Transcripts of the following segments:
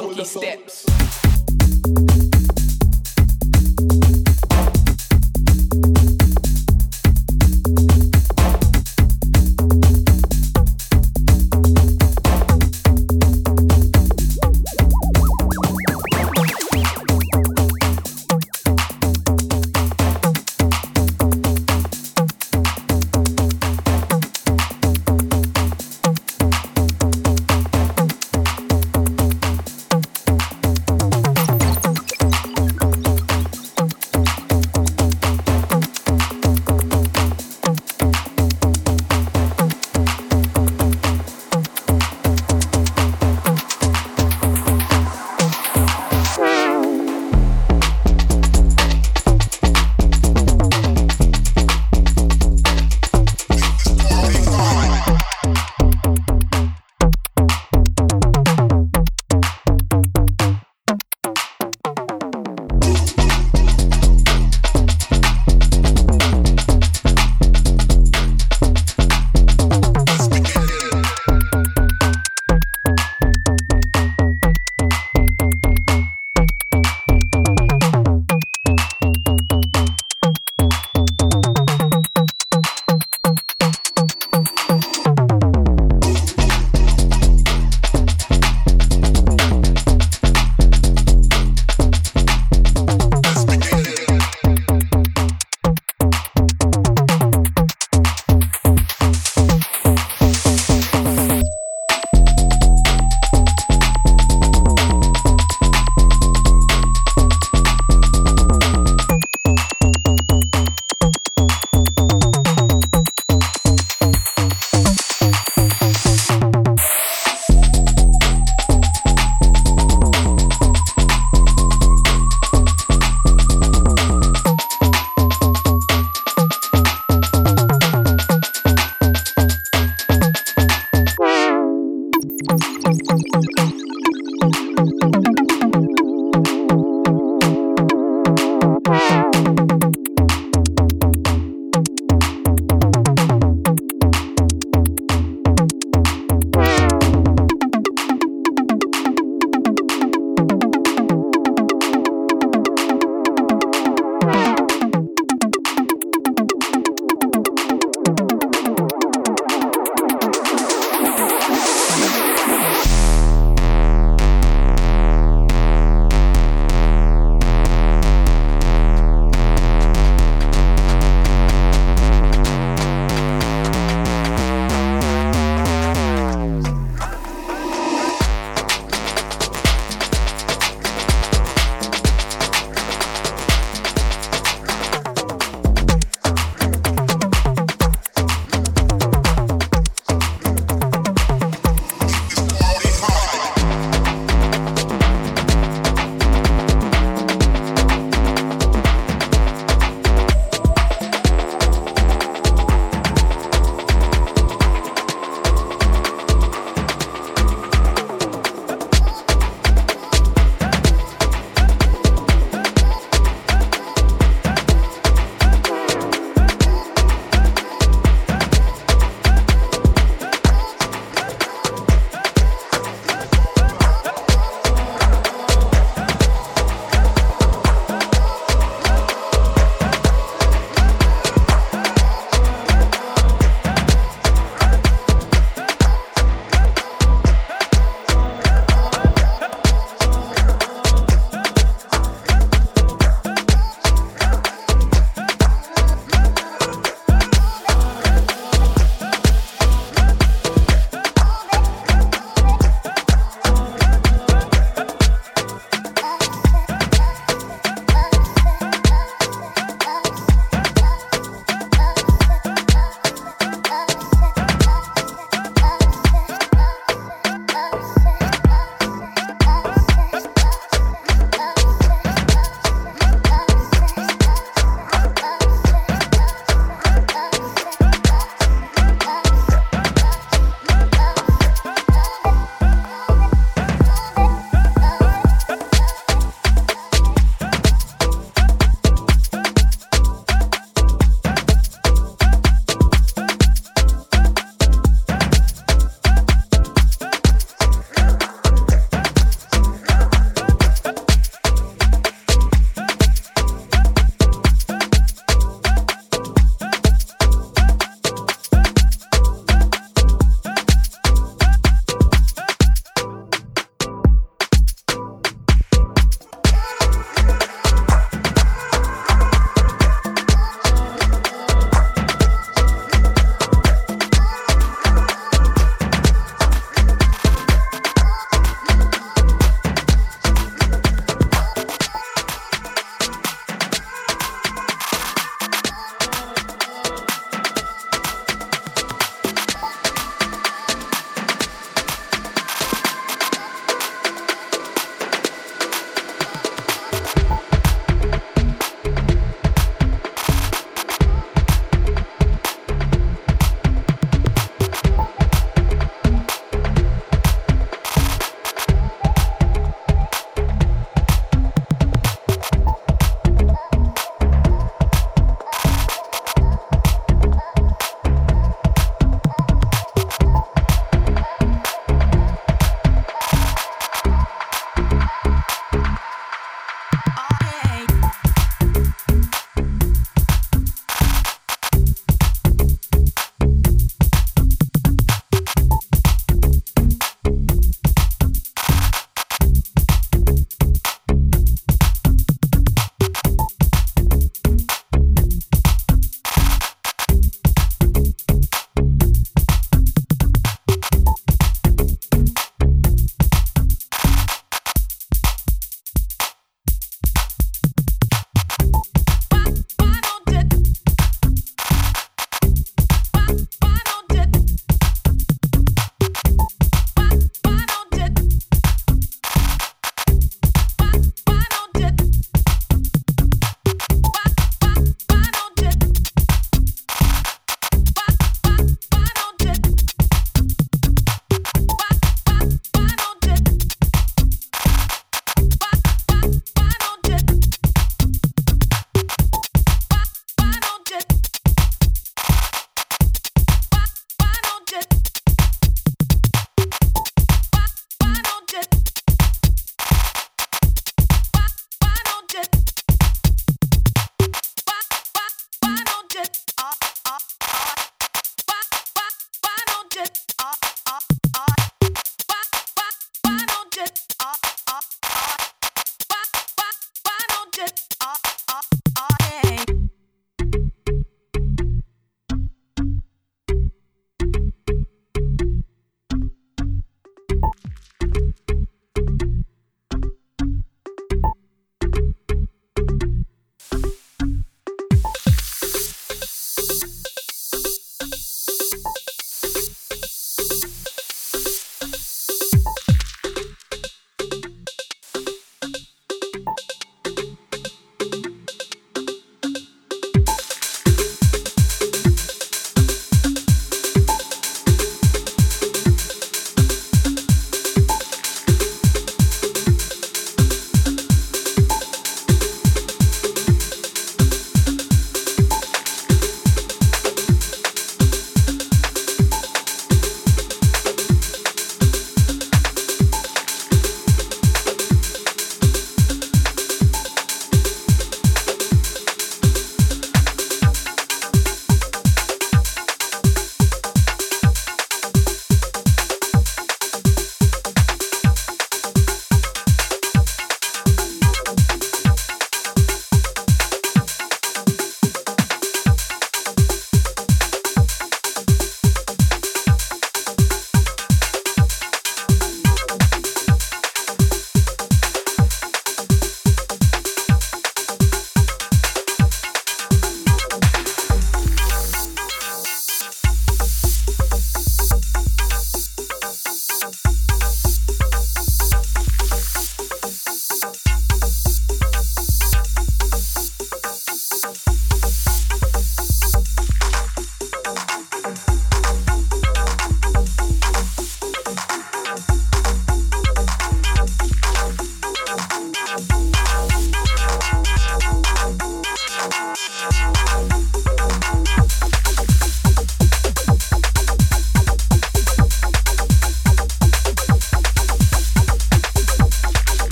funky steps.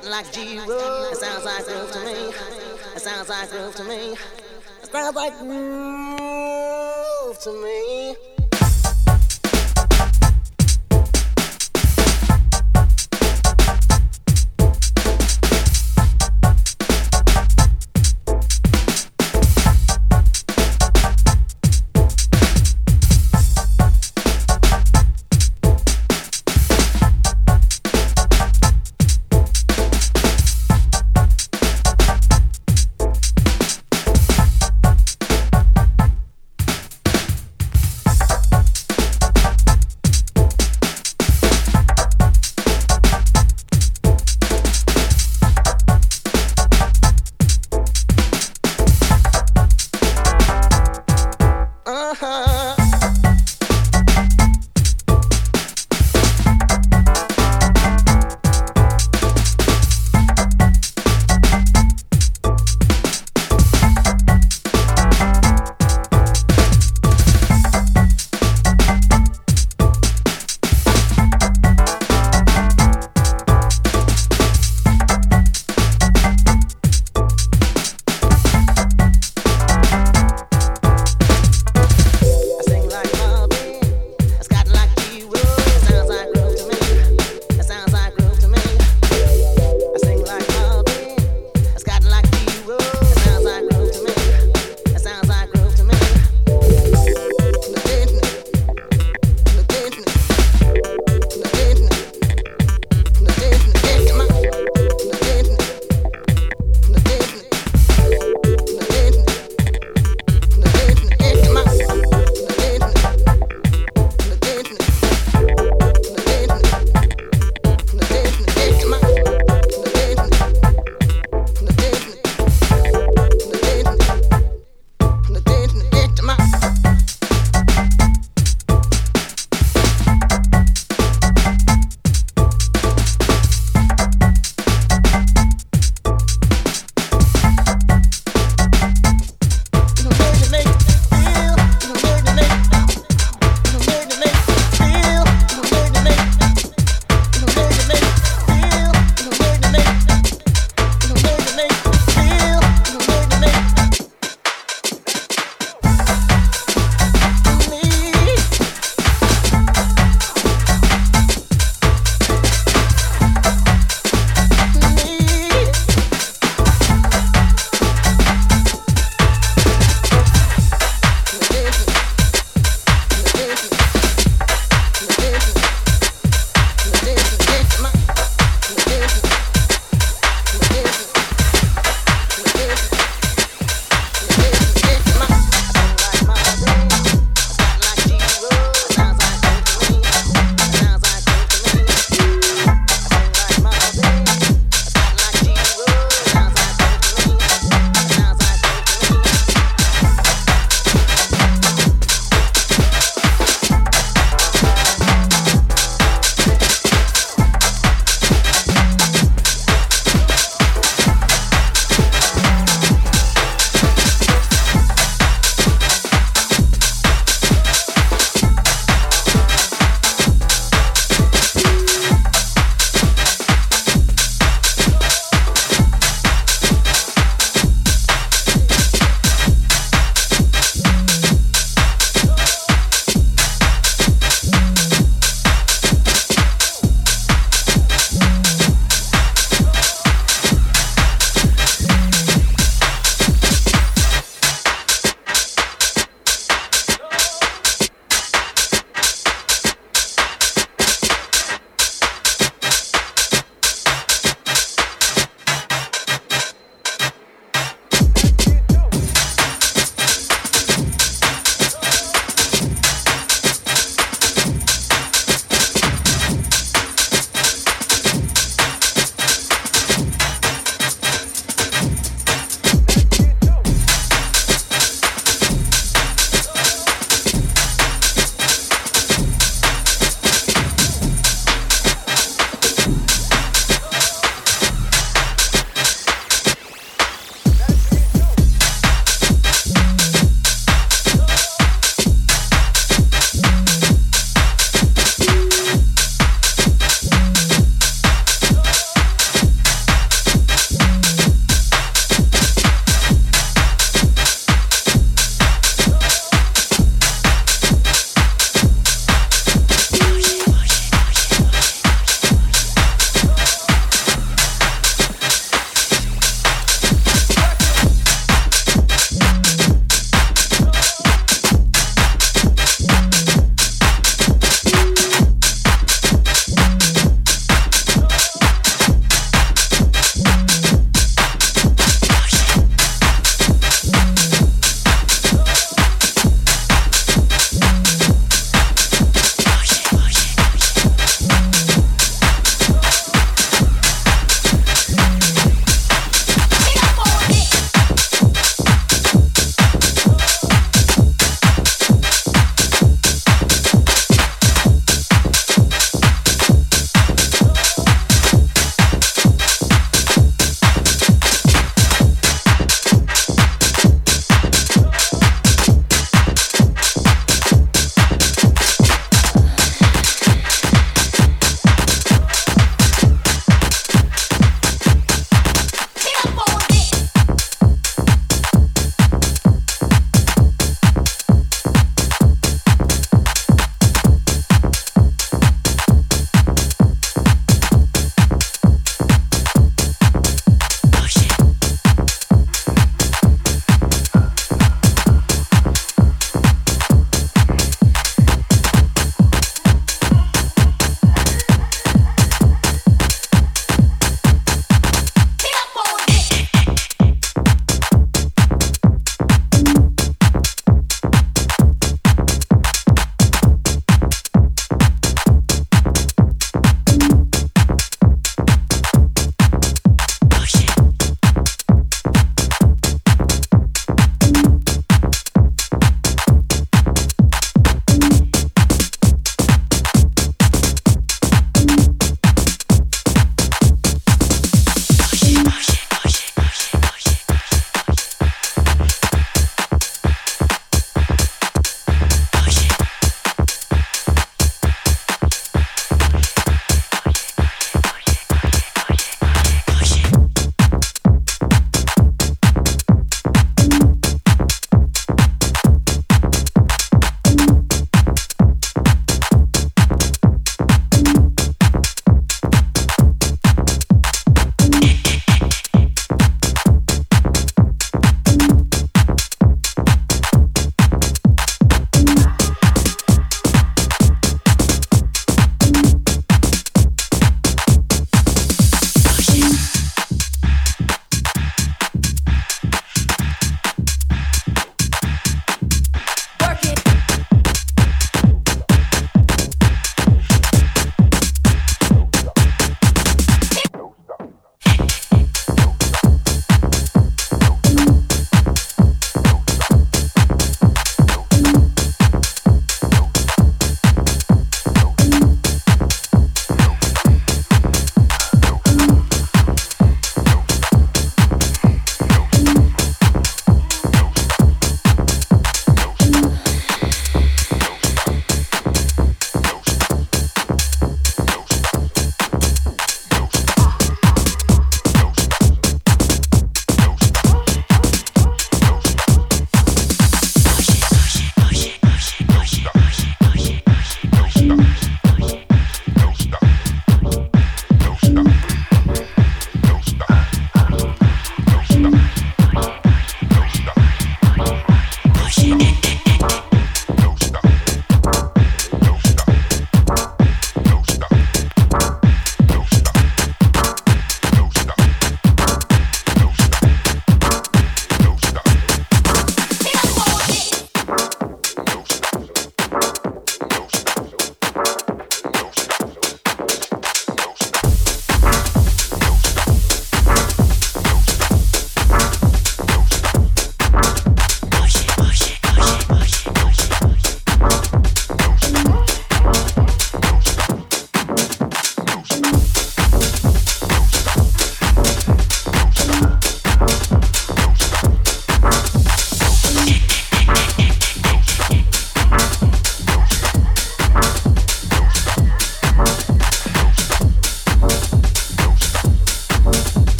It's like G. It sounds like groove to me. It sounds like groove to me. It sounds like groove to me.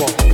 wall.